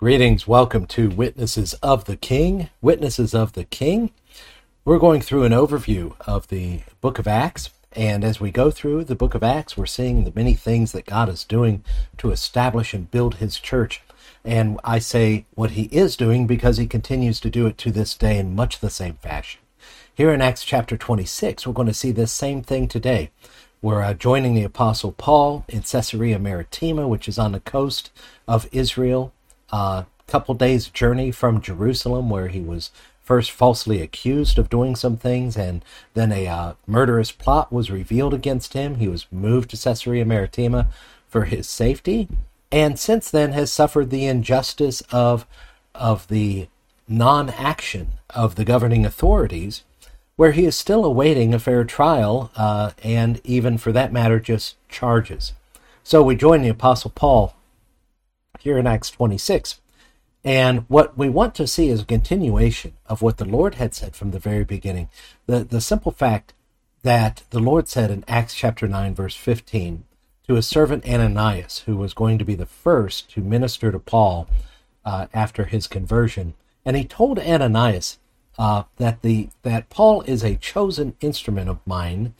Greetings. Welcome to Witnesses of the King. Witnesses of the King. We're going through an overview of the book of Acts. And as we go through the book of Acts, we're seeing the many things that God is doing to establish and build his church. And I say what he is doing because he continues to do it to this day in much the same fashion. Here in Acts chapter 26, we're going to see this same thing today. We're uh, joining the Apostle Paul in Caesarea Maritima, which is on the coast of Israel a couple days' journey from Jerusalem, where he was first falsely accused of doing some things, and then a uh, murderous plot was revealed against him. He was moved to Caesarea Maritima for his safety, and since then has suffered the injustice of of the non-action of the governing authorities, where he is still awaiting a fair trial, uh, and even for that matter, just charges. So we join the Apostle Paul here in Acts 26. And what we want to see is a continuation of what the Lord had said from the very beginning. The, the simple fact that the Lord said in Acts chapter 9, verse 15, to his servant Ananias, who was going to be the first to minister to Paul uh, after his conversion. And he told Ananias uh, that, the, that Paul is a chosen instrument of mine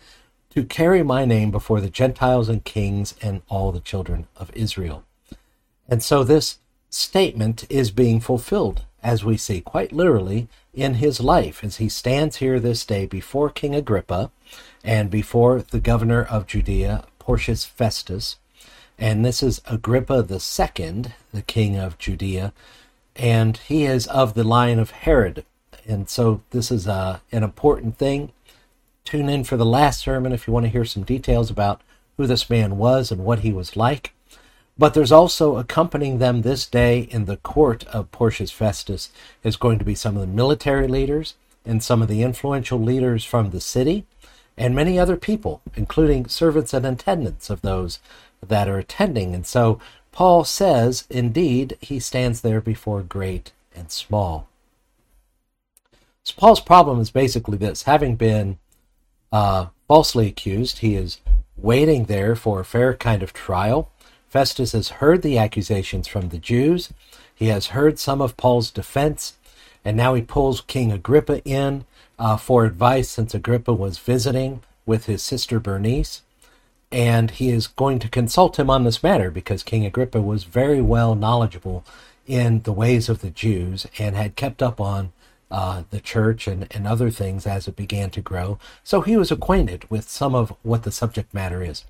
to carry my name before the Gentiles and kings and all the children of Israel. And so this statement is being fulfilled, as we see quite literally in his life, as he stands here this day before King Agrippa and before the governor of Judea, Porcius Festus. And this is Agrippa the second, the king of Judea, and he is of the line of Herod. And so this is uh, an important thing. Tune in for the last sermon if you want to hear some details about who this man was and what he was like. But there's also accompanying them this day in the court of Porcius Festus is going to be some of the military leaders and some of the influential leaders from the city and many other people, including servants and attendants of those that are attending. And so Paul says, indeed, he stands there before great and small. So Paul's problem is basically this having been uh, falsely accused, he is waiting there for a fair kind of trial Festus has heard the accusations from the Jews. He has heard some of Paul's defense, and now he pulls King Agrippa in uh, for advice since Agrippa was visiting with his sister Bernice. And he is going to consult him on this matter because King Agrippa was very well knowledgeable in the ways of the Jews and had kept up on uh, the church and, and other things as it began to grow. So he was acquainted with some of what the subject matter is.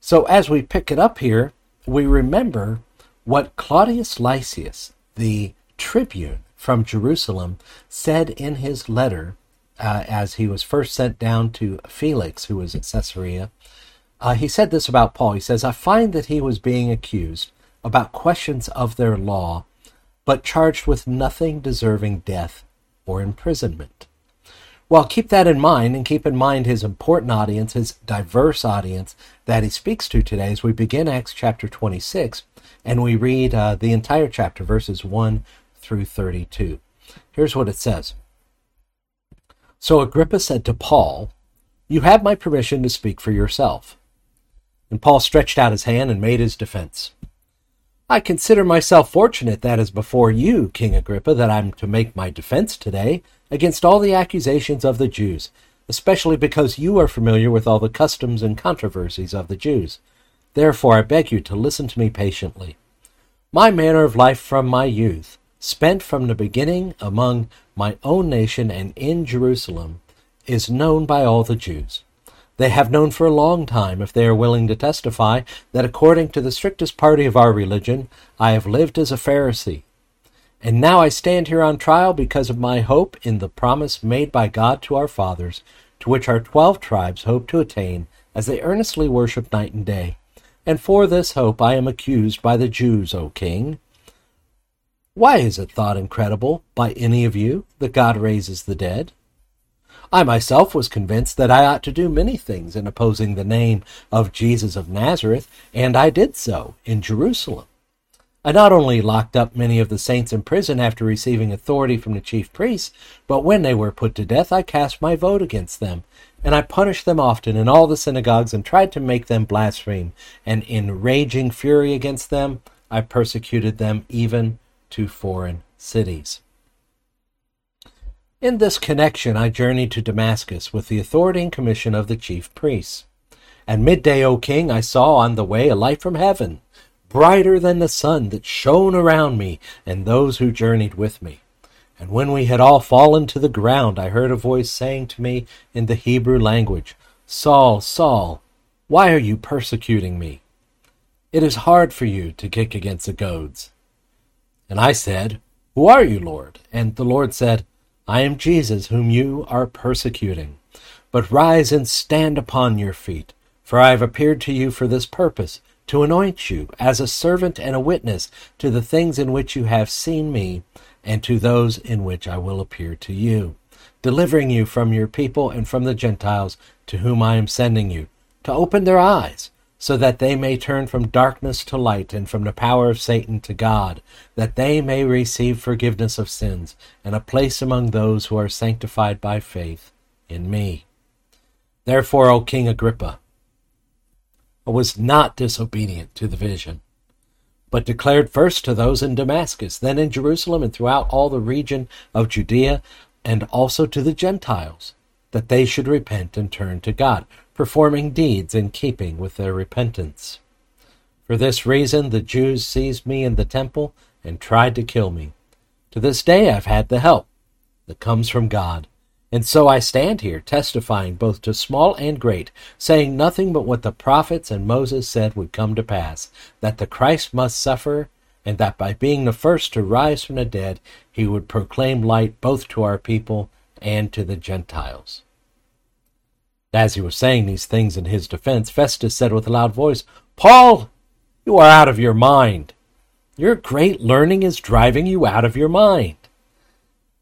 So as we pick it up here, we remember what Claudius Lysias, the tribune from Jerusalem, said in his letter uh, as he was first sent down to Felix, who was at Caesarea. Uh, he said this about Paul. He says, I find that he was being accused about questions of their law, but charged with nothing deserving death or imprisonment. Well, keep that in mind and keep in mind his important audience, his diverse audience that he speaks to today as we begin Acts chapter 26 and we read uh, the entire chapter, verses 1 through 32. Here's what it says So Agrippa said to Paul, You have my permission to speak for yourself. And Paul stretched out his hand and made his defense. I consider myself fortunate that that is before you, King Agrippa, that I'm to make my defense today against all the accusations of the Jews, especially because you are familiar with all the customs and controversies of the Jews. Therefore, I beg you to listen to me patiently. My manner of life from my youth, spent from the beginning among my own nation and in Jerusalem, is known by all the Jews. They have known for a long time, if they are willing to testify, that according to the strictest party of our religion, I have lived as a Pharisee and now I stand here on trial because of my hope in the promise made by God to our fathers, to which our twelve tribes hope to attain as they earnestly worship night and day. And for this hope I am accused by the Jews, O king. Why is it thought incredible by any of you that God raises the dead? I myself was convinced that I ought to do many things in opposing the name of Jesus of Nazareth, and I did so in Jerusalem. I not only locked up many of the saints in prison after receiving authority from the chief priests, but when they were put to death, I cast my vote against them. And I punished them often in all the synagogues and tried to make them blaspheme. And in raging fury against them, I persecuted them even to foreign cities. In this connection, I journeyed to Damascus with the authority and commission of the chief priests. At midday, O king, I saw on the way a light from heaven, brighter than the sun that shone around me and those who journeyed with me. And when we had all fallen to the ground, I heard a voice saying to me in the Hebrew language, Saul, Saul, why are you persecuting me? It is hard for you to kick against the goads. And I said, Who are you, Lord? And the Lord said, I am Jesus, whom you are persecuting. But rise and stand upon your feet, for I have appeared to you for this purpose, to anoint you as a servant and a witness to the things in which you have seen me, and to those in which I will appear to you, delivering you from your people and from the Gentiles to whom I am sending you, to open their eyes so that they may turn from darkness to light and from the power of Satan to God, that they may receive forgiveness of sins and a place among those who are sanctified by faith in me. Therefore, O King Agrippa, was not disobedient to the vision, but declared first to those in Damascus, then in Jerusalem, and throughout all the region of Judea, and also to the Gentiles, that they should repent and turn to God performing deeds in keeping with their repentance. For this reason, the Jews seized me in the temple and tried to kill me. To this day, I've had the help that comes from God. And so I stand here, testifying both to small and great, saying nothing but what the prophets and Moses said would come to pass that the Christ must suffer, and that by being the first to rise from the dead, he would proclaim light both to our people and to the Gentiles. As he was saying these things in his defense, Festus said with a loud voice, Paul, you are out of your mind. Your great learning is driving you out of your mind.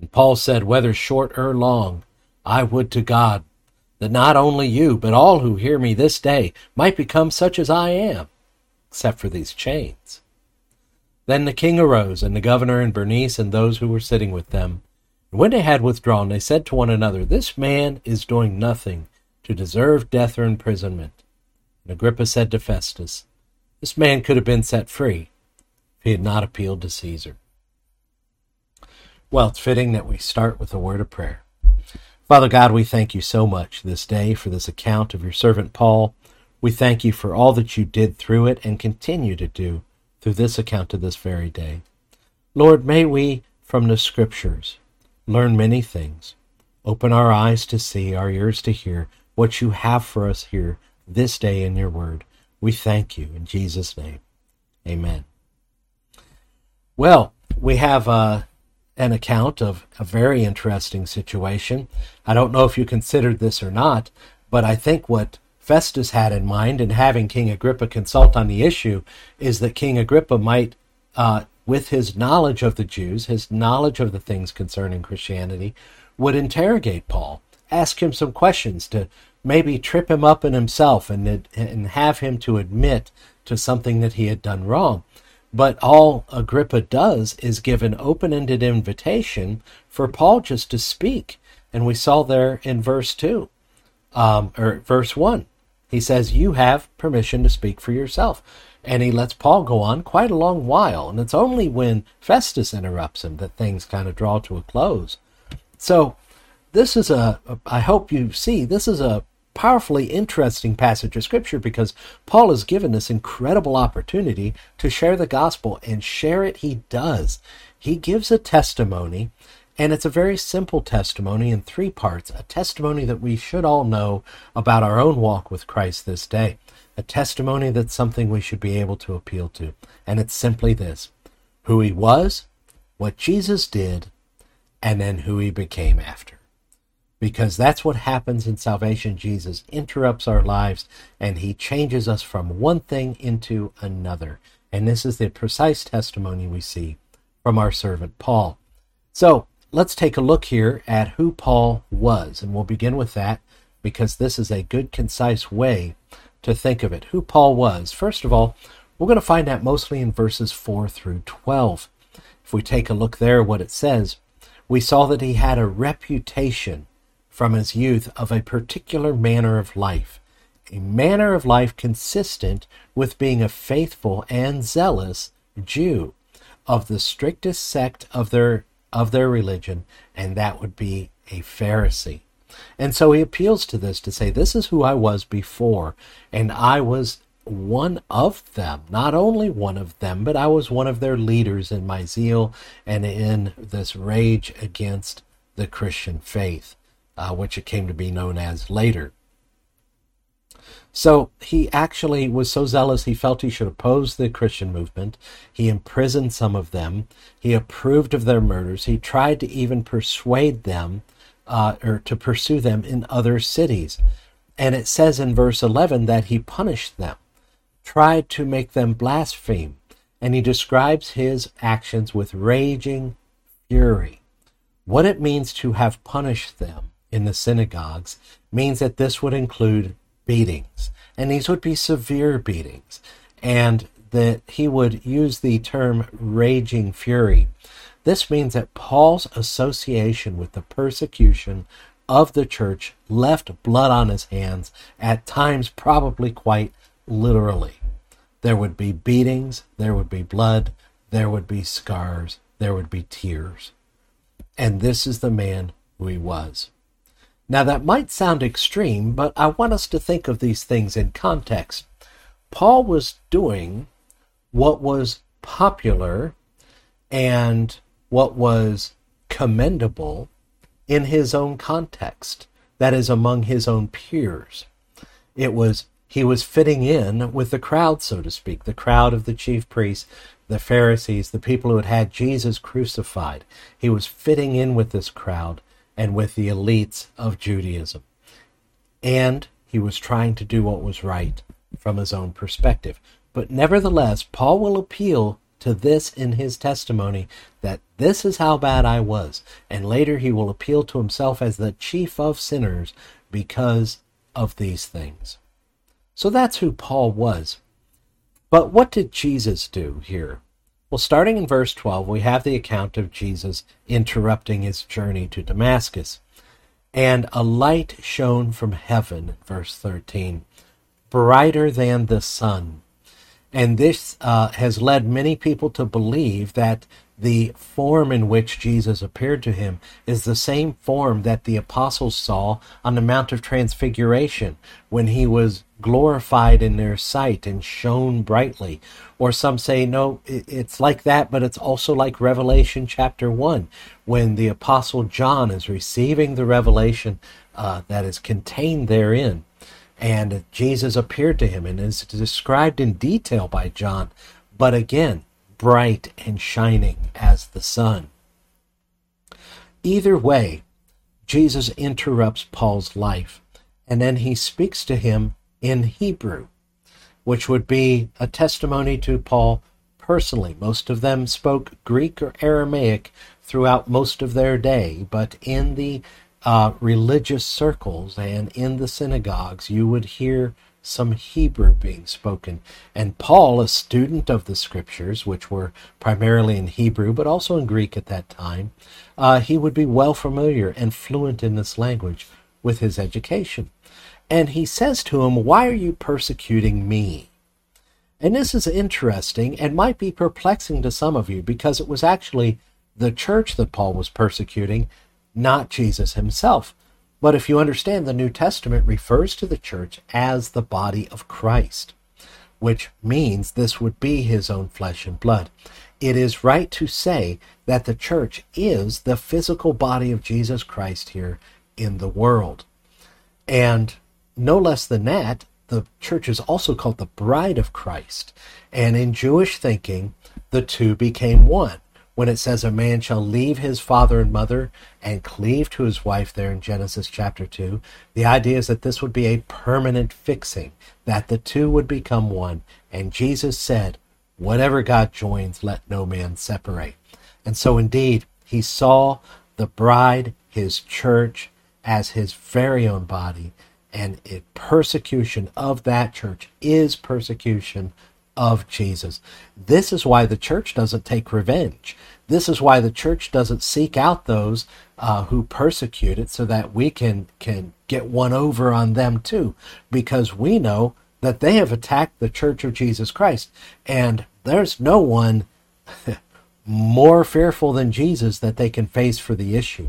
And Paul said, Whether short or long, I would to God that not only you, but all who hear me this day might become such as I am, except for these chains. Then the king arose, and the governor and Bernice and those who were sitting with them, and when they had withdrawn, they said to one another, This man is doing nothing to deserve death or imprisonment. And Agrippa said to Festus, This man could have been set free if he had not appealed to Caesar. Well, it's fitting that we start with a word of prayer. Father God, we thank you so much this day for this account of your servant Paul. We thank you for all that you did through it and continue to do through this account to this very day. Lord, may we, from the Scriptures, learn many things. Open our eyes to see, our ears to hear what you have for us here this day in your word. We thank you in Jesus' name. Amen. Well, we have uh, an account of a very interesting situation. I don't know if you considered this or not, but I think what Festus had in mind in having King Agrippa consult on the issue is that King Agrippa might uh, with his knowledge of the Jews, his knowledge of the things concerning Christianity, would interrogate Paul, ask him some questions to maybe trip him up in himself and, and have him to admit to something that he had done wrong. But all Agrippa does is give an open ended invitation for Paul just to speak. And we saw there in verse 2, um, or verse 1, he says, You have permission to speak for yourself and he lets Paul go on quite a long while. And it's only when Festus interrupts him that things kind of draw to a close. So, this is a, I hope you see, this is a powerfully interesting passage of Scripture because Paul is given this incredible opportunity to share the gospel, and share it he does. He gives a testimony, and it's a very simple testimony in three parts a testimony that we should all know about our own walk with Christ this day a testimony that's something we should be able to appeal to. And it's simply this who he was, what Jesus did, and then who he became after. Because that's what happens in salvation. Jesus interrupts our lives and he changes us from one thing into another. And this is the precise testimony we see from our servant Paul. So let's take a look here at who Paul was, and we'll begin with that because this is a good, concise way to think of it. Who Paul was. First of all, we're going to find that mostly in verses 4 through 12. If we take a look there, what it says, we saw that he had a reputation from his youth of a particular manner of life, a manner of life consistent with being a faithful and zealous Jew of the strictest sect of their of their religion, and that would be a Pharisee. And so he appeals to this to say, This is who I was before, and I was one of them, not only one of them, but I was one of their leaders in my zeal and in this rage against the Christian faith, uh, which it came to be known as later. So he actually was so zealous he felt he should oppose the Christian movement. He imprisoned some of them. He approved of their murders. He tried to even persuade them uh, or to pursue them in other cities. And it says in verse 11 that he punished them, tried to make them blaspheme. And he describes his actions with raging fury. What it means to have punished them in the synagogues means that this would include beatings, and these would be severe beatings, and that he would use the term raging fury. This means that Paul's association with the persecution of the church left blood on his hands, at times, probably quite literally. There would be beatings, there would be blood, there would be scars, there would be tears. And this is the man who he was. Now, that might sound extreme, but I want us to think of these things in context. Paul was doing what was popular and what was commendable in his own context, that is, among his own peers. It was he was fitting in with the crowd, so to speak, the crowd of the chief priests, the Pharisees, the people who had had Jesus crucified. He was fitting in with this crowd and with the elites of Judaism. And he was trying to do what was right from his own perspective. But nevertheless, Paul will appeal to this in his testimony that this is how bad I was. And later he will appeal to himself as the chief of sinners because of these things. So that's who Paul was. But what did Jesus do here? Well, starting in verse 12, we have the account of Jesus interrupting his journey to Damascus. And a light shone from heaven, verse 13, brighter than the sun. And this uh, has led many people to believe that the form in which Jesus appeared to him is the same form that the apostles saw on the Mount of Transfiguration when he was glorified in their sight and shone brightly. Or some say, no, it's like that, but it's also like Revelation chapter 1 when the apostle John is receiving the revelation uh, that is contained therein. And Jesus appeared to him and is described in detail by John. But again, bright and shining as the sun. Either way, Jesus interrupts Paul's life, and then he speaks to him in Hebrew, which would be a testimony to Paul personally. Most of them spoke Greek or Aramaic throughout most of their day, but in the uh, religious circles and in the synagogues, you would hear some Hebrew being spoken. And Paul, a student of the scriptures, which were primarily in Hebrew, but also in Greek at that time, uh, he would be well familiar and fluent in this language with his education. And he says to him, Why are you persecuting me? And this is interesting and might be perplexing to some of you because it was actually the church that Paul was persecuting, not Jesus himself. But if you understand, the New Testament refers to the church as the body of Christ, which means this would be his own flesh and blood. It is right to say that the church is the physical body of Jesus Christ here in the world. And no less than that, the church is also called the bride of Christ. And in Jewish thinking, the two became one when it says a man shall leave his father and mother and cleave to his wife there in Genesis chapter 2, the idea is that this would be a permanent fixing, that the two would become one. And Jesus said, Whatever God joins, let no man separate. And so, indeed, he saw the bride, his church, as his very own body, and it, persecution of that church is persecution of Jesus. This is why the church doesn't take revenge. This is why the church doesn't seek out those uh, who persecute it so that we can, can get one over on them too, because we know that they have attacked the church of Jesus Christ. And there's no one more fearful than Jesus that they can face for the issue.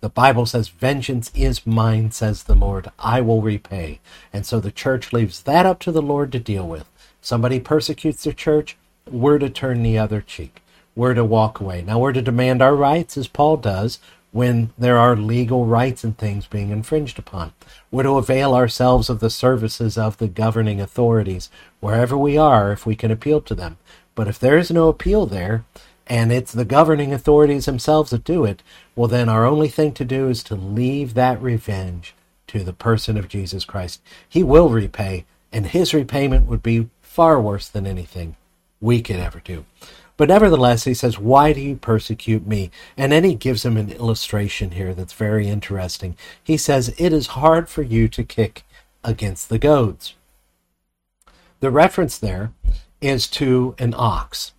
The Bible says, Vengeance is mine, says the Lord. I will repay. And so the church leaves that up to the Lord to deal with. Somebody persecutes the church, we're to turn the other cheek. We're to walk away. Now we're to demand our rights, as Paul does, when there are legal rights and things being infringed upon. We're to avail ourselves of the services of the governing authorities wherever we are if we can appeal to them. But if there is no appeal there, and it's the governing authorities themselves that do it, well, then our only thing to do is to leave that revenge to the person of Jesus Christ. He will repay, and his repayment would be far worse than anything we could ever do. But nevertheless, he says, Why do you persecute me? And then he gives him an illustration here that's very interesting. He says, It is hard for you to kick against the goads. The reference there is to an ox.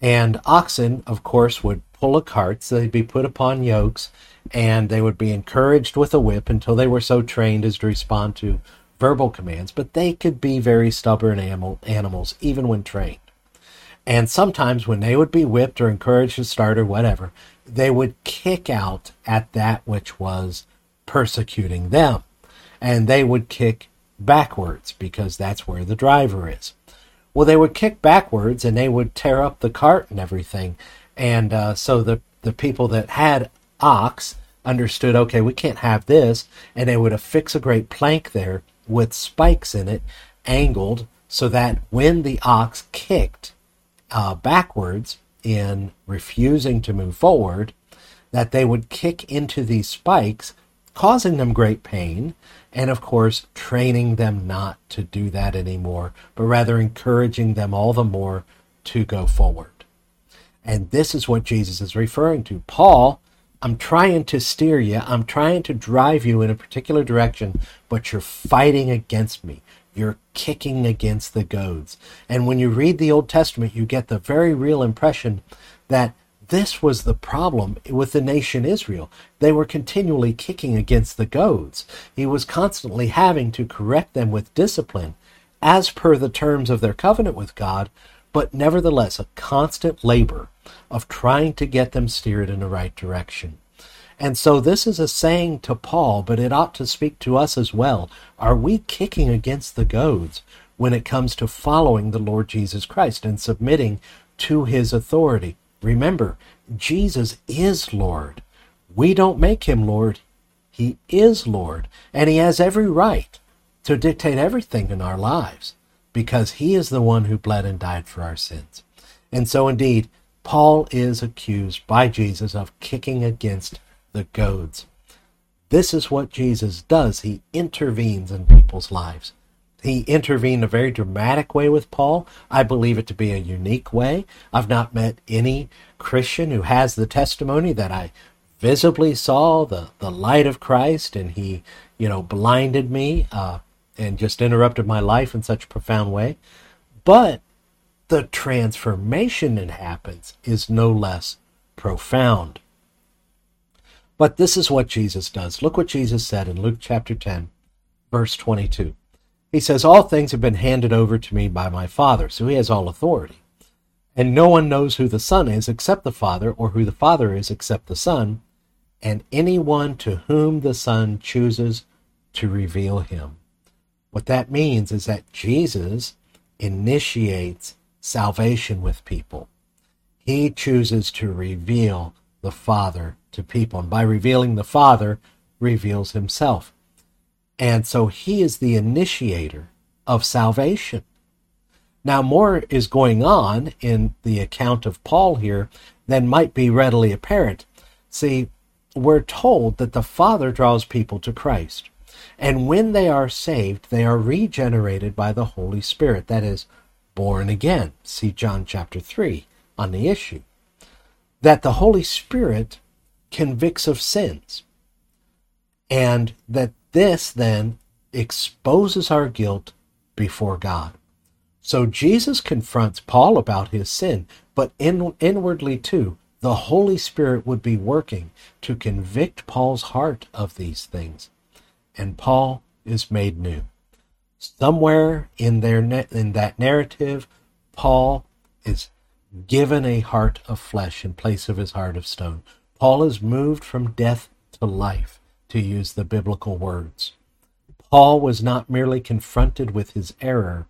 And oxen, of course, would pull a cart, so they'd be put upon yokes, and they would be encouraged with a whip until they were so trained as to respond to verbal commands. But they could be very stubborn animal, animals, even when trained. And sometimes when they would be whipped or encouraged to start or whatever, they would kick out at that which was persecuting them. And they would kick backwards because that's where the driver is. Well, they would kick backwards and they would tear up the cart and everything. And uh, so the, the people that had ox understood, okay, we can't have this. And they would affix a great plank there with spikes in it, angled, so that when the ox kicked, uh, backwards in refusing to move forward, that they would kick into these spikes, causing them great pain, and of course, training them not to do that anymore, but rather encouraging them all the more to go forward. And this is what Jesus is referring to. Paul, I'm trying to steer you, I'm trying to drive you in a particular direction, but you're fighting against me. You're kicking against the goads. And when you read the Old Testament, you get the very real impression that this was the problem with the nation Israel. They were continually kicking against the goads. He was constantly having to correct them with discipline as per the terms of their covenant with God, but nevertheless a constant labor of trying to get them steered in the right direction. And so this is a saying to Paul, but it ought to speak to us as well. Are we kicking against the goads when it comes to following the Lord Jesus Christ and submitting to his authority? Remember, Jesus is Lord. We don't make him Lord. He is Lord, and he has every right to dictate everything in our lives because he is the one who bled and died for our sins. And so, indeed, Paul is accused by Jesus of kicking against the goads. This is what Jesus does. He intervenes in people's lives. He intervened a very dramatic way with Paul. I believe it to be a unique way. I've not met any Christian who has the testimony that I visibly saw the, the light of Christ and he, you know, blinded me uh, and just interrupted my life in such a profound way. But the transformation that happens is no less profound. But this is what Jesus does. Look what Jesus said in Luke chapter 10, verse 22. He says, All things have been handed over to me by my Father, so he has all authority. And no one knows who the Son is except the Father, or who the Father is except the Son, and anyone to whom the Son chooses to reveal him. What that means is that Jesus initiates salvation with people. He chooses to reveal the Father to people. And by revealing the Father, reveals himself. And so he is the initiator of salvation. Now, more is going on in the account of Paul here than might be readily apparent. See, we're told that the Father draws people to Christ. And when they are saved, they are regenerated by the Holy Spirit. That is, born again. See John chapter 3 on the issue. that the Holy Spirit convicts of sins, and that this then exposes our guilt before God. So Jesus confronts Paul about his sin, but in, inwardly too, the Holy Spirit would be working to convict Paul's heart of these things. And Paul is made new. Somewhere in their in that narrative, Paul is given a heart of flesh in place of his heart of stone. Paul is moved from death to life, to use the biblical words. Paul was not merely confronted with his error,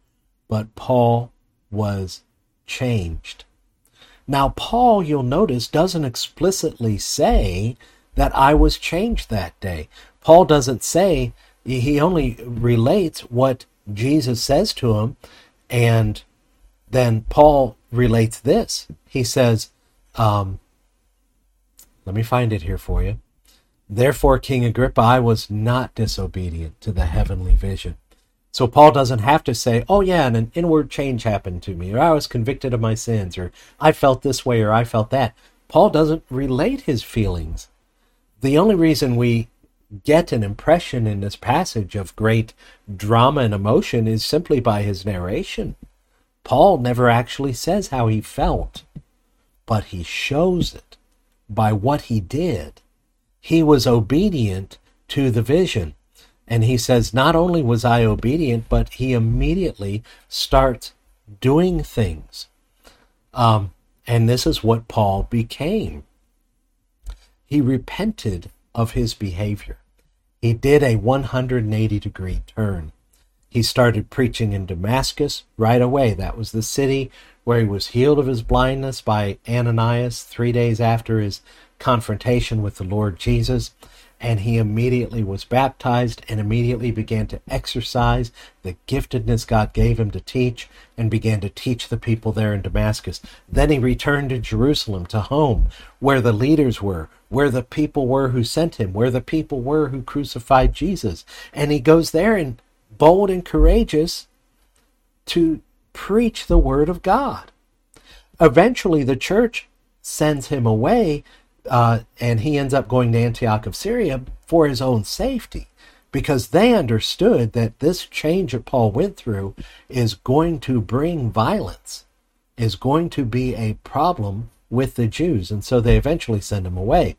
but Paul was changed. Now, Paul, you'll notice, doesn't explicitly say that I was changed that day. Paul doesn't say, he only relates what Jesus says to him, and then Paul relates this. He says, um, let me find it here for you. Therefore, King Agrippa, I was not disobedient to the heavenly vision. So Paul doesn't have to say, oh, yeah, and an inward change happened to me, or I was convicted of my sins, or I felt this way, or I felt that. Paul doesn't relate his feelings. The only reason we get an impression in this passage of great drama and emotion is simply by his narration. Paul never actually says how he felt, but he shows it by what he did he was obedient to the vision. And he says, Not only was I obedient, but he immediately starts doing things. Um, and this is what Paul became. He repented of his behavior. He did a 180 degree turn. He started preaching in Damascus right away. That was the city where he was healed of his blindness by Ananias three days after his confrontation with the Lord Jesus, and he immediately was baptized and immediately began to exercise the giftedness God gave him to teach and began to teach the people there in Damascus. Then he returned to Jerusalem, to home, where the leaders were, where the people were who sent him, where the people were who crucified Jesus. And he goes there and bold and courageous to preach the word of God. Eventually, the church sends him away uh, and he ends up going to Antioch of Syria for his own safety because they understood that this change that Paul went through is going to bring violence, is going to be a problem with the Jews. And so they eventually send him away.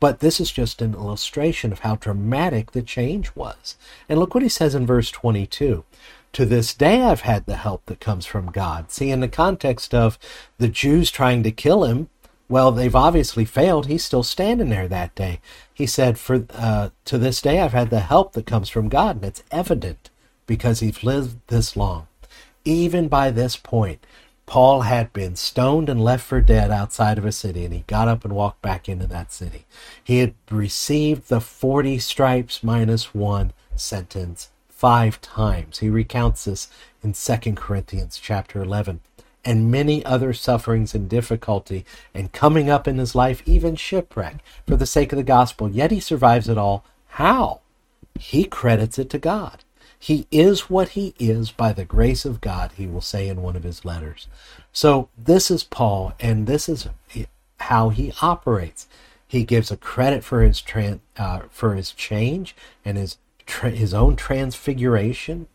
But this is just an illustration of how dramatic the change was. And look what he says in verse 22. To this day, I've had the help that comes from God. See, in the context of the Jews trying to kill him, well, they've obviously failed. He's still standing there that day. He said, "For uh, to this day, I've had the help that comes from God, and it's evident because he's lived this long." Even by this point, Paul had been stoned and left for dead outside of a city, and he got up and walked back into that city. He had received the 40 stripes minus one sentence five times. He recounts this in 2 Corinthians chapter 11 and many other sufferings and difficulty and coming up in his life, even shipwreck, for the sake of the gospel. Yet he survives it all. How? He credits it to God. He is what he is by the grace of God, he will say in one of his letters. So this is Paul, and this is how he operates. He gives a credit for his tran- uh, for his change and his tra- his own transfiguration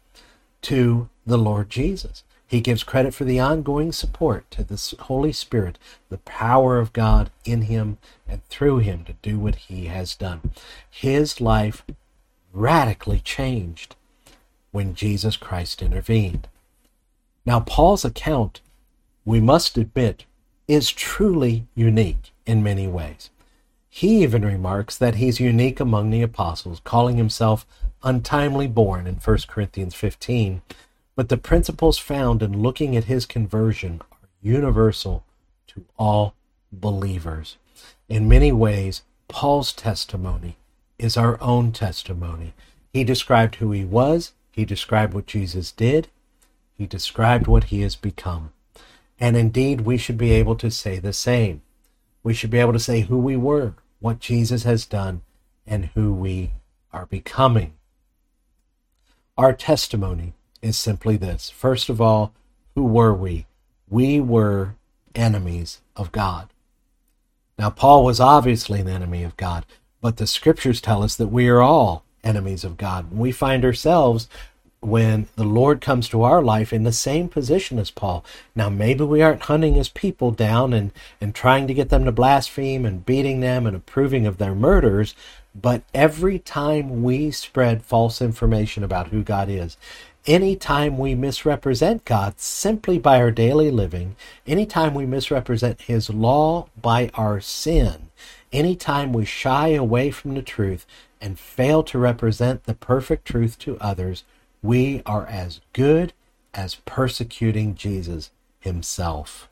to the Lord Jesus. He gives credit for the ongoing support to the Holy Spirit, the power of God in him and through him to do what he has done. His life radically changed when Jesus Christ intervened. Now, Paul's account, we must admit, is truly unique in many ways. He even remarks that he's unique among the apostles, calling himself untimely born in 1 Corinthians 15 but the principles found in looking at his conversion are universal to all believers. In many ways, Paul's testimony is our own testimony. He described who he was, he described what Jesus did, he described what he has become. And indeed, we should be able to say the same. We should be able to say who we were, what Jesus has done, and who we are becoming. Our testimony is simply this. First of all, who were we? We were enemies of God. Now, Paul was obviously an enemy of God, but the scriptures tell us that we are all enemies of God. We find ourselves when the Lord comes to our life in the same position as Paul. Now, maybe we aren't hunting his people down and, and trying to get them to blaspheme and beating them and approving of their murders, but every time we spread false information about who God is, anytime we misrepresent God simply by our daily living, anytime we misrepresent His law by our sin, anytime we shy away from the truth and fail to represent the perfect truth to others, we are as good as persecuting Jesus himself.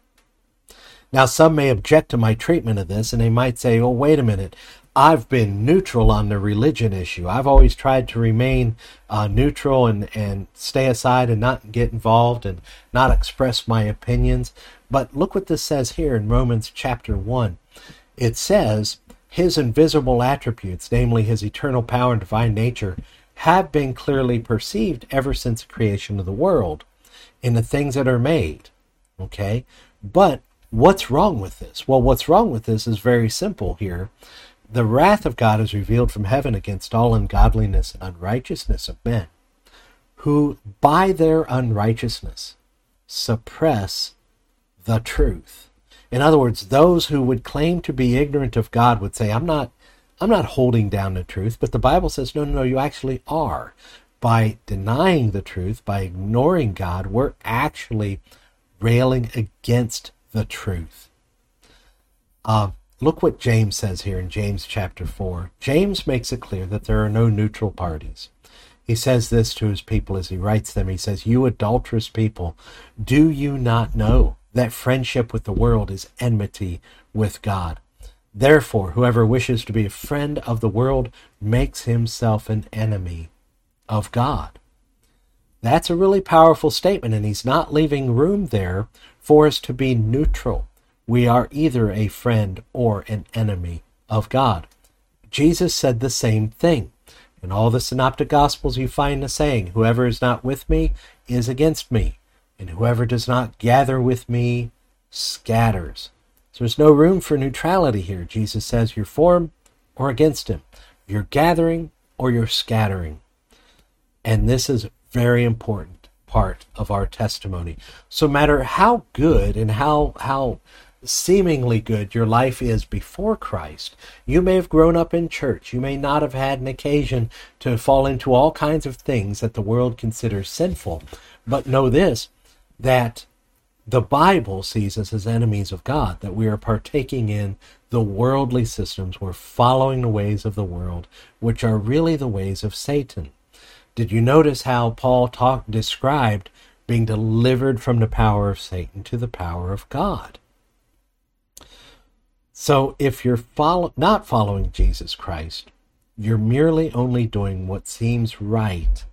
Now, some may object to my treatment of this, and they might say, oh, wait a minute. I've been neutral on the religion issue. I've always tried to remain uh, neutral and, and stay aside and not get involved and not express my opinions. But look what this says here in Romans chapter 1. It says, His invisible attributes, namely His eternal power and divine nature, have been clearly perceived ever since the creation of the world in the things that are made. Okay? But what's wrong with this? Well, what's wrong with this is very simple here. The wrath of God is revealed from heaven against all ungodliness and unrighteousness of men, who by their unrighteousness suppress the truth. In other words, those who would claim to be ignorant of God would say, I'm not I'm not holding down the truth, but the Bible says, no, no, no, you actually are. By denying the truth, by ignoring God, we're actually railing against the truth. Uh, look what James says here in James chapter 4. James makes it clear that there are no neutral parties. He says this to his people as he writes them. He says, You adulterous people, do you not know that friendship with the world is enmity with God? Therefore, whoever wishes to be a friend of the world makes himself an enemy of God. That's a really powerful statement, and he's not leaving room there for us to be neutral. We are either a friend or an enemy of God. Jesus said the same thing. In all the synoptic gospels, you find the saying, Whoever is not with me is against me, and whoever does not gather with me scatters. So there's no room for neutrality here. Jesus says you're for or against him. You're gathering or you're scattering. And this is a very important part of our testimony. So matter how good and how how seemingly good your life is before Christ, you may have grown up in church. You may not have had an occasion to fall into all kinds of things that the world considers sinful. But know this that the Bible sees us as enemies of God, that we are partaking in the worldly systems. We're following the ways of the world, which are really the ways of Satan. Did you notice how Paul talked described being delivered from the power of Satan to the power of God? So if you're follow, not following Jesus Christ, you're merely only doing what seems right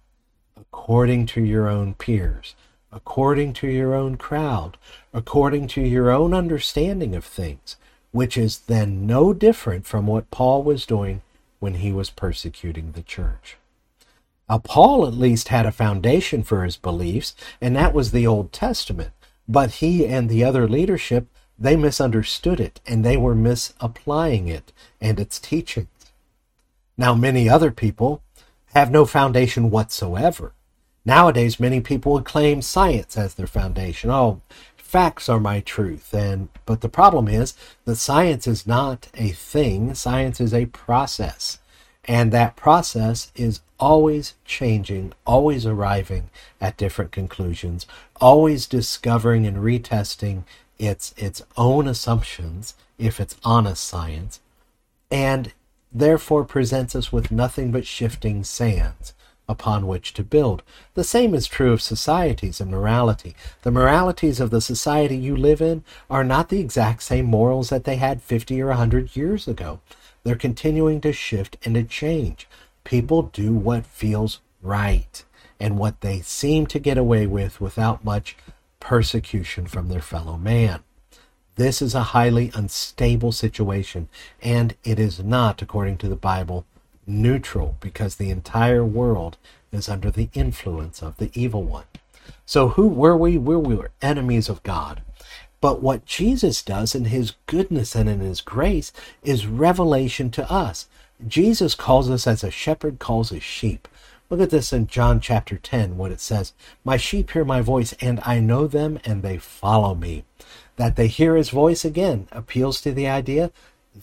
according to your own peers according to your own crowd, according to your own understanding of things, which is then no different from what Paul was doing when he was persecuting the church. Now, Paul at least had a foundation for his beliefs, and that was the Old Testament. But he and the other leadership, they misunderstood it, and they were misapplying it and its teachings. Now, many other people have no foundation whatsoever. Nowadays, many people would claim science as their foundation. Oh, facts are my truth. And but the problem is that science is not a thing. Science is a process. And that process is always changing, always arriving at different conclusions, always discovering and retesting its its own assumptions if it's honest science, and therefore presents us with nothing but shifting sands upon which to build. The same is true of societies and morality. The moralities of the society you live in are not the exact same morals that they had 50 or 100 years ago. They're continuing to shift and to change. People do what feels right and what they seem to get away with without much persecution from their fellow man. This is a highly unstable situation, and it is not, according to the Bible, neutral because the entire world is under the influence of the evil one. So who were we? We were enemies of God. But what Jesus does in his goodness and in his grace is revelation to us. Jesus calls us as a shepherd calls his sheep. Look at this in John chapter 10, what it says My sheep hear my voice, and I know them, and they follow me. That they hear his voice again appeals to the idea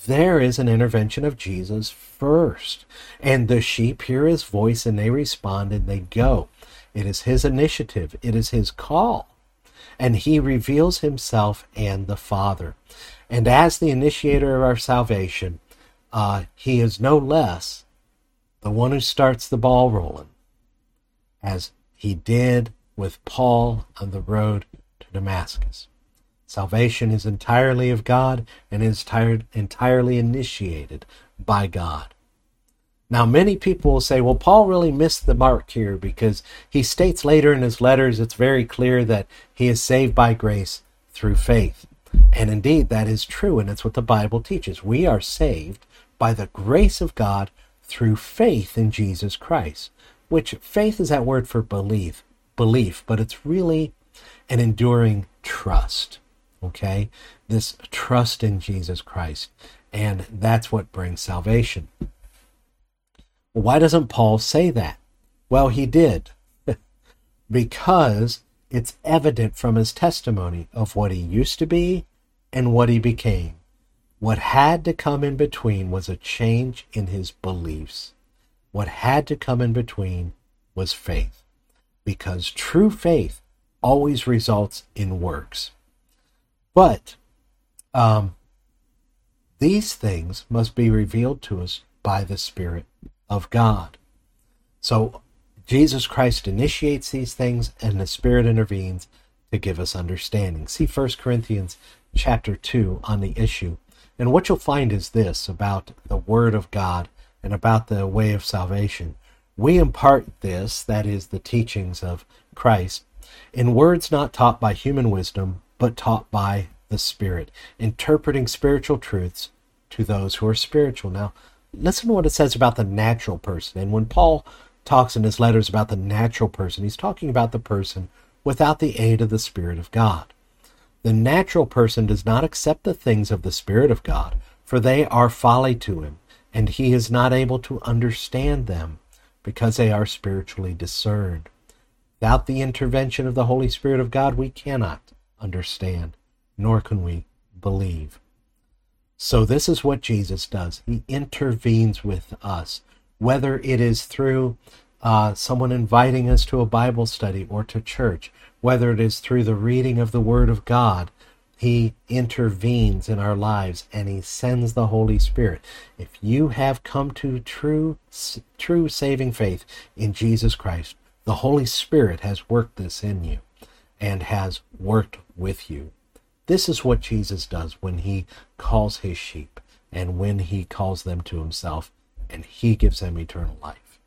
there is an intervention of Jesus first. And the sheep hear his voice and they respond and they go. It is his initiative, it is his call. And he reveals himself and the Father. And as the initiator of our salvation, uh, he is no less the one who starts the ball rolling, as he did with Paul on the road to Damascus. Salvation is entirely of God and is entirely initiated by God. Now, many people will say, well, Paul really missed the mark here because he states later in his letters it's very clear that he is saved by grace through faith. And indeed, that is true, and it's what the Bible teaches. We are saved by the grace of God through faith in Jesus Christ, which faith is that word for belief, belief, but it's really an enduring trust. Okay? This trust in Jesus Christ. And that's what brings salvation. Why doesn't Paul say that? Well, he did. because it's evident from his testimony of what he used to be and what he became. What had to come in between was a change in his beliefs. What had to come in between was faith. Because true faith always results in works. But um, these things must be revealed to us by the Spirit of God. So Jesus Christ initiates these things and the Spirit intervenes to give us understanding. See 1 Corinthians chapter 2 on the issue. And what you'll find is this about the Word of God and about the way of salvation. We impart this, that is, the teachings of Christ, in words not taught by human wisdom, but taught by the Spirit, interpreting spiritual truths to those who are spiritual. Now, listen to what it says about the natural person. And when Paul talks in his letters about the natural person, he's talking about the person without the aid of the Spirit of God. The natural person does not accept the things of the Spirit of God, for they are folly to him, and he is not able to understand them because they are spiritually discerned. Without the intervention of the Holy Spirit of God, we cannot understand, nor can we believe. So, this is what Jesus does. He intervenes with us, whether it is through uh, someone inviting us to a Bible study or to church, whether it is through the reading of the Word of God. He intervenes in our lives and he sends the Holy Spirit. If you have come to true true saving faith in Jesus Christ, the Holy Spirit has worked this in you and has worked with you. This is what Jesus does when he calls his sheep and when he calls them to himself and he gives them eternal life.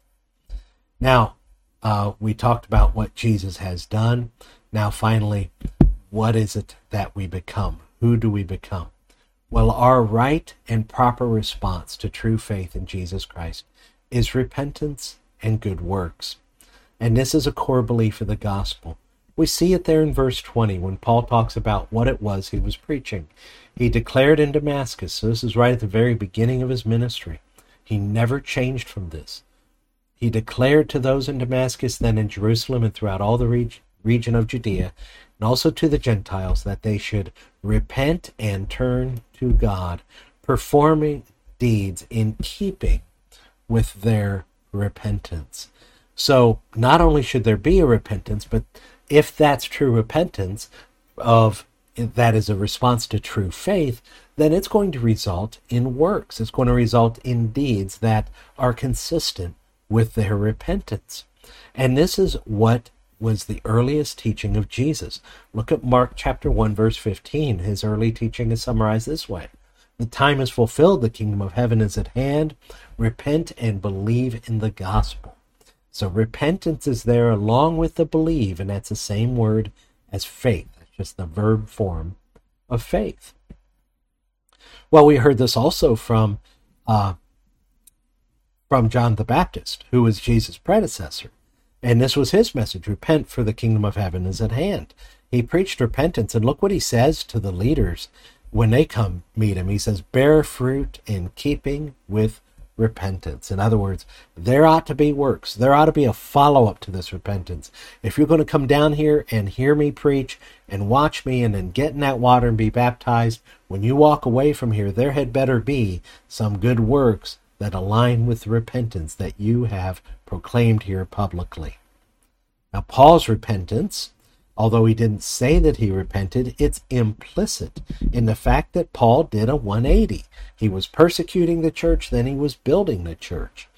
Now, uh, we talked about what Jesus has done. Now, finally, what is it that we become? Who do we become? Well, our right and proper response to true faith in Jesus Christ is repentance and good works. And this is a core belief of the gospel. We see it there in verse 20 when Paul talks about what it was he was preaching. He declared in Damascus, so this is right at the very beginning of his ministry. He never changed from this. He declared to those in Damascus, then in Jerusalem, and throughout all the reg- region of Judea, and also to the Gentiles, that they should repent and turn to God, performing deeds in keeping with their repentance. So not only should there be a repentance, but if that's true repentance of that is a response to true faith, then it's going to result in works. It's going to result in deeds that are consistent with their repentance. And this is what was the earliest teaching of Jesus. Look at Mark chapter 1 verse 15. His early teaching is summarized this way. The time is fulfilled, the kingdom of heaven is at hand. Repent and believe in the gospel. So repentance is there along with the believe, and that's the same word as faith. It's just the verb form of faith. Well, we heard this also from uh, from John the Baptist, who was Jesus' predecessor. And this was his message repent, for the kingdom of heaven is at hand. he preached repentance. And look what he says to the leaders when they come meet him. He says, Bear fruit in keeping with repentance. In other words, there ought to be works. There ought to be a follow up to this repentance. If you're going to come down here and hear me preach and watch me and then get in that water and be baptized, when you walk away from here, there had better be some good works that align with the repentance that you have proclaimed here publicly. Now, Paul's repentance Although he didn't say that he repented, it's implicit in the fact that Paul did a 180. He was persecuting the church, then he was building the church.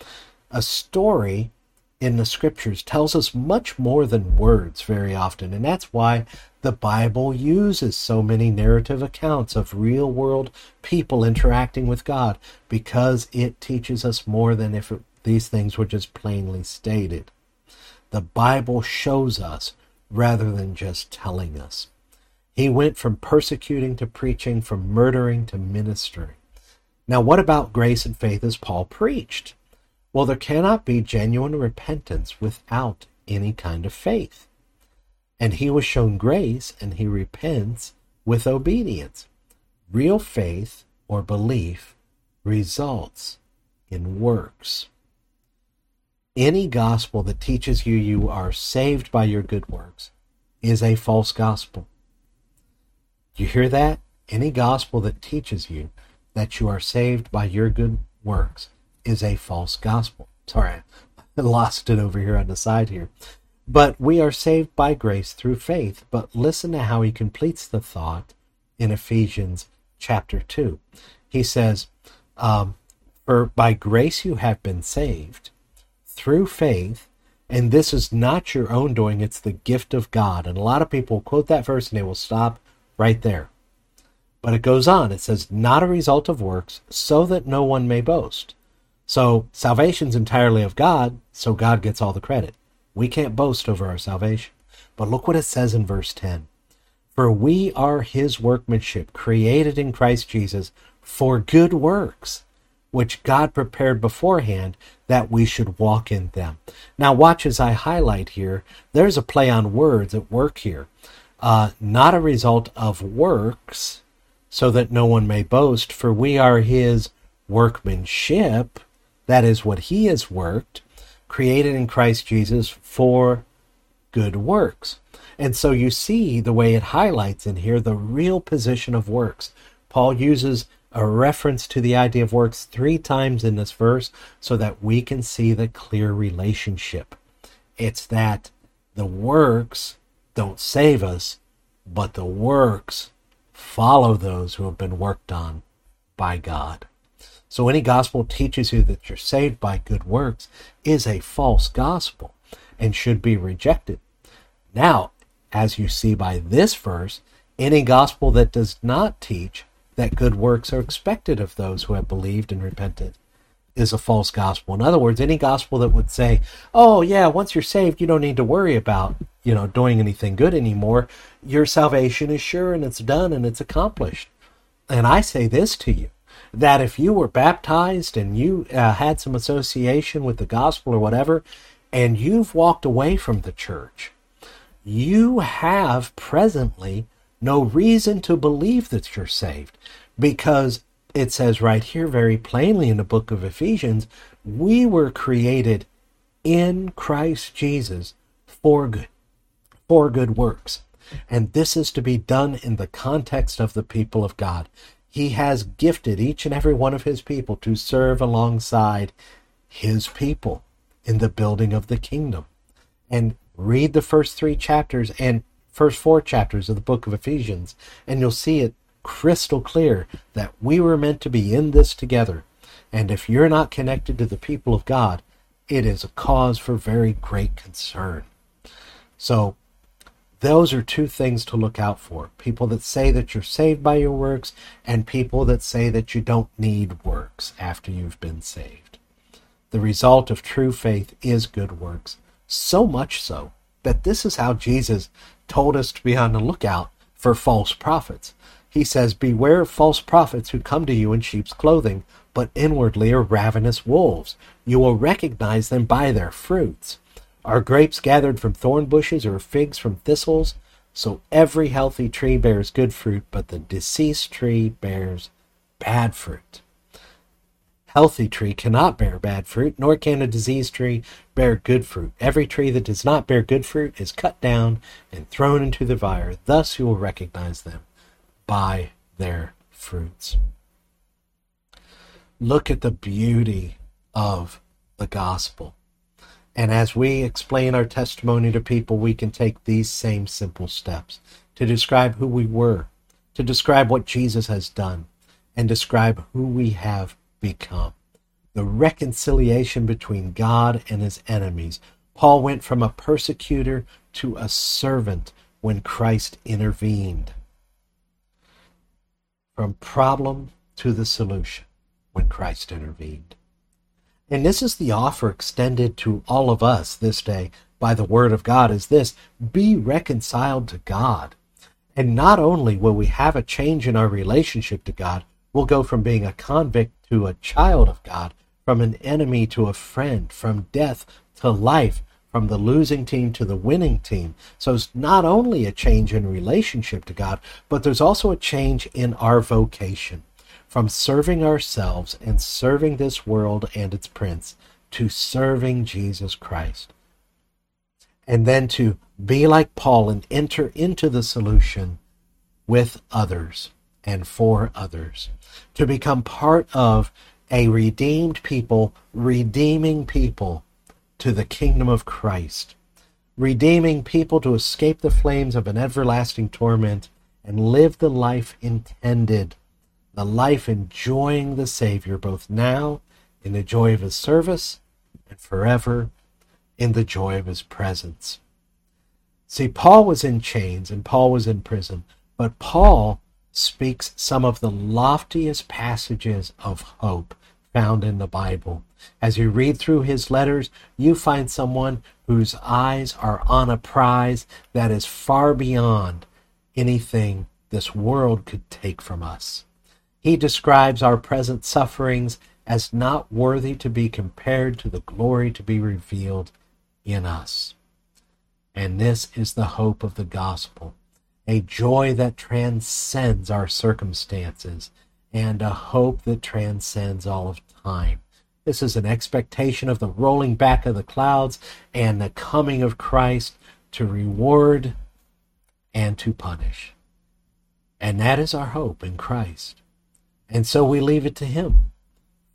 A story in the scriptures tells us much more than words very often, and that's why the Bible uses so many narrative accounts of real world people interacting with God, because it teaches us more than if it, these things were just plainly stated. The Bible shows us rather than just telling us. He went from persecuting to preaching, from murdering to ministering. Now, what about grace and faith as Paul preached? Well, there cannot be genuine repentance without any kind of faith. And he was shown grace and he repents with obedience. Real faith or belief results in works. Any gospel that teaches you you are saved by your good works is a false gospel. You hear that? Any gospel that teaches you that you are saved by your good works is a false gospel. Sorry, I lost it over here on the side here. But we are saved by grace through faith. But listen to how he completes the thought in Ephesians chapter 2. He says, um, For by grace you have been saved through faith, and this is not your own doing, it's the gift of God. And a lot of people quote that verse and they will stop right there. But it goes on. It says, not a result of works, so that no one may boast. So salvation's entirely of God, so God gets all the credit. We can't boast over our salvation. But look what it says in verse 10. For we are his workmanship, created in Christ Jesus for good works, which God prepared beforehand that we should walk in them. Now, watch as I highlight here. There's a play on words at work here. Uh, not a result of works, so that no one may boast, for we are his workmanship. That is what he has worked, created in Christ Jesus for good works. And so you see the way it highlights in here the real position of works. Paul uses a reference to the idea of works three times in this verse so that we can see the clear relationship. It's that the works don't save us, but the works follow those who have been worked on by God. So any gospel teaches you that you're saved by good works is a false gospel and should be rejected. Now, as you see by this verse, any gospel that does not teach that good works are expected of those who have believed and repented is a false gospel. In other words, any gospel that would say, "Oh yeah, once you're saved, you don't need to worry about, you know, doing anything good anymore. Your salvation is sure and it's done and it's accomplished." And I say this to you, that if you were baptized and you uh, had some association with the gospel or whatever, and you've walked away from the church, you have presently no reason to believe that you're saved because it says right here very plainly in the book of Ephesians, we were created in Christ Jesus for good, for good works. And this is to be done in the context of the people of God. He has gifted each and every one of his people to serve alongside his people in the building of the kingdom. And read the first three chapters and first four chapters of the book of Ephesians, and you'll see it crystal clear that we were meant to be in this together. And if you're not connected to the people of God, it is a cause for very great concern. So, those are two things to look out for people that say that you're saved by your works, and people that say that you don't need works after you've been saved. The result of true faith is good works, so much so that this is how Jesus told us to be on the lookout for false prophets. He says, Beware of false prophets who come to you in sheep's clothing, but inwardly are ravenous wolves. You will recognize them by their fruits. Are grapes gathered from thorn bushes or figs from thistles? So every healthy tree bears good fruit, but the deceased tree bears bad fruit. Healthy tree cannot bear bad fruit, nor can a diseased tree bear good fruit. Every tree that does not bear good fruit is cut down and thrown into the fire. Thus you will recognize them by their fruits. Look at the beauty of the gospel. And as we explain our testimony to people, we can take these same simple steps to describe who we were, to describe what Jesus has done, and describe who we have become. The reconciliation between God and his enemies. Paul went from a persecutor to a servant when Christ intervened. From problem to the solution when Christ intervened. And this is the offer extended to all of us this day by the word of God is this be reconciled to God. And not only will we have a change in our relationship to God, we'll go from being a convict to a child of God, from an enemy to a friend, from death to life, from the losing team to the winning team. So it's not only a change in relationship to God, but there's also a change in our vocation from serving ourselves and serving this world and its prince to serving Jesus Christ. And then to be like Paul and enter into the solution with others and for others. To become part of a redeemed people, redeeming people to the kingdom of Christ. Redeeming people to escape the flames of an everlasting torment and live the life intended the life enjoying the Savior both now in the joy of his service and forever in the joy of his presence. See, Paul was in chains and Paul was in prison, but Paul speaks some of the loftiest passages of hope found in the Bible. As you read through his letters, you find someone whose eyes are on a prize that is far beyond anything this world could take from us. He describes our present sufferings as not worthy to be compared to the glory to be revealed in us. And this is the hope of the gospel, a joy that transcends our circumstances, and a hope that transcends all of time. This is an expectation of the rolling back of the clouds and the coming of Christ to reward and to punish. And that is our hope in Christ. And so we leave it to Him,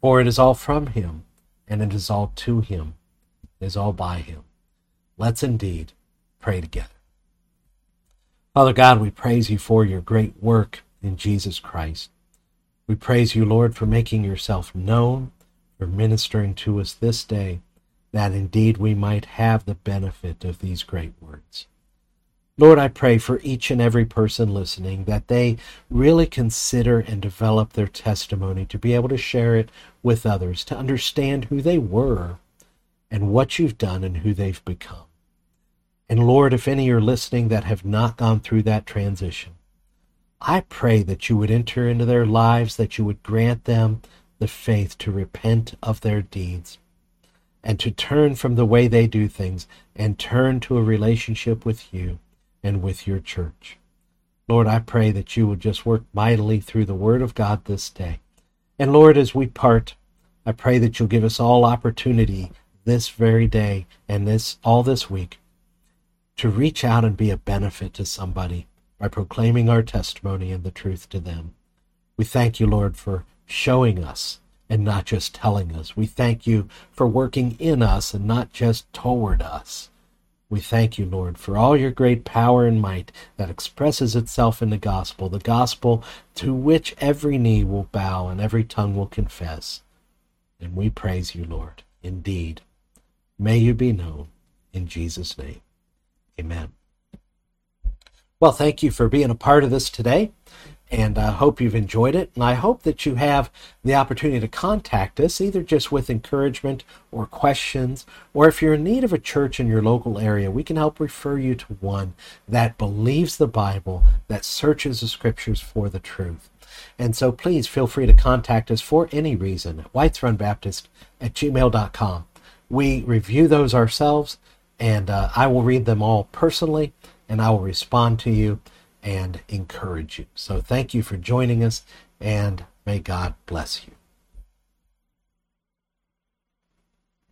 for it is all from Him, and it is all to Him, it is all by Him. Let's indeed pray together. Father God, we praise you for your great work in Jesus Christ. We praise you, Lord, for making yourself known, for ministering to us this day, that indeed we might have the benefit of these great words. Lord, I pray for each and every person listening that they really consider and develop their testimony to be able to share it with others, to understand who they were and what you've done and who they've become. And Lord, if any are listening that have not gone through that transition, I pray that you would enter into their lives, that you would grant them the faith to repent of their deeds and to turn from the way they do things and turn to a relationship with you and with your church. Lord, I pray that you would just work mightily through the Word of God this day. And Lord, as we part, I pray that you'll give us all opportunity this very day and this all this week to reach out and be a benefit to somebody by proclaiming our testimony and the truth to them. We thank you, Lord, for showing us and not just telling us. We thank you for working in us and not just toward us. We thank you, Lord, for all your great power and might that expresses itself in the gospel, the gospel to which every knee will bow and every tongue will confess. And we praise you, Lord. Indeed, may you be known in Jesus' name. Amen. Well, thank you for being a part of this today and I hope you've enjoyed it. And I hope that you have the opportunity to contact us, either just with encouragement or questions, or if you're in need of a church in your local area, we can help refer you to one that believes the Bible, that searches the scriptures for the truth. And so please feel free to contact us for any reason at whitesrunbaptist at gmail.com. We review those ourselves, and uh, I will read them all personally and I will respond to you and encourage you. So thank you for joining us, and may God bless you.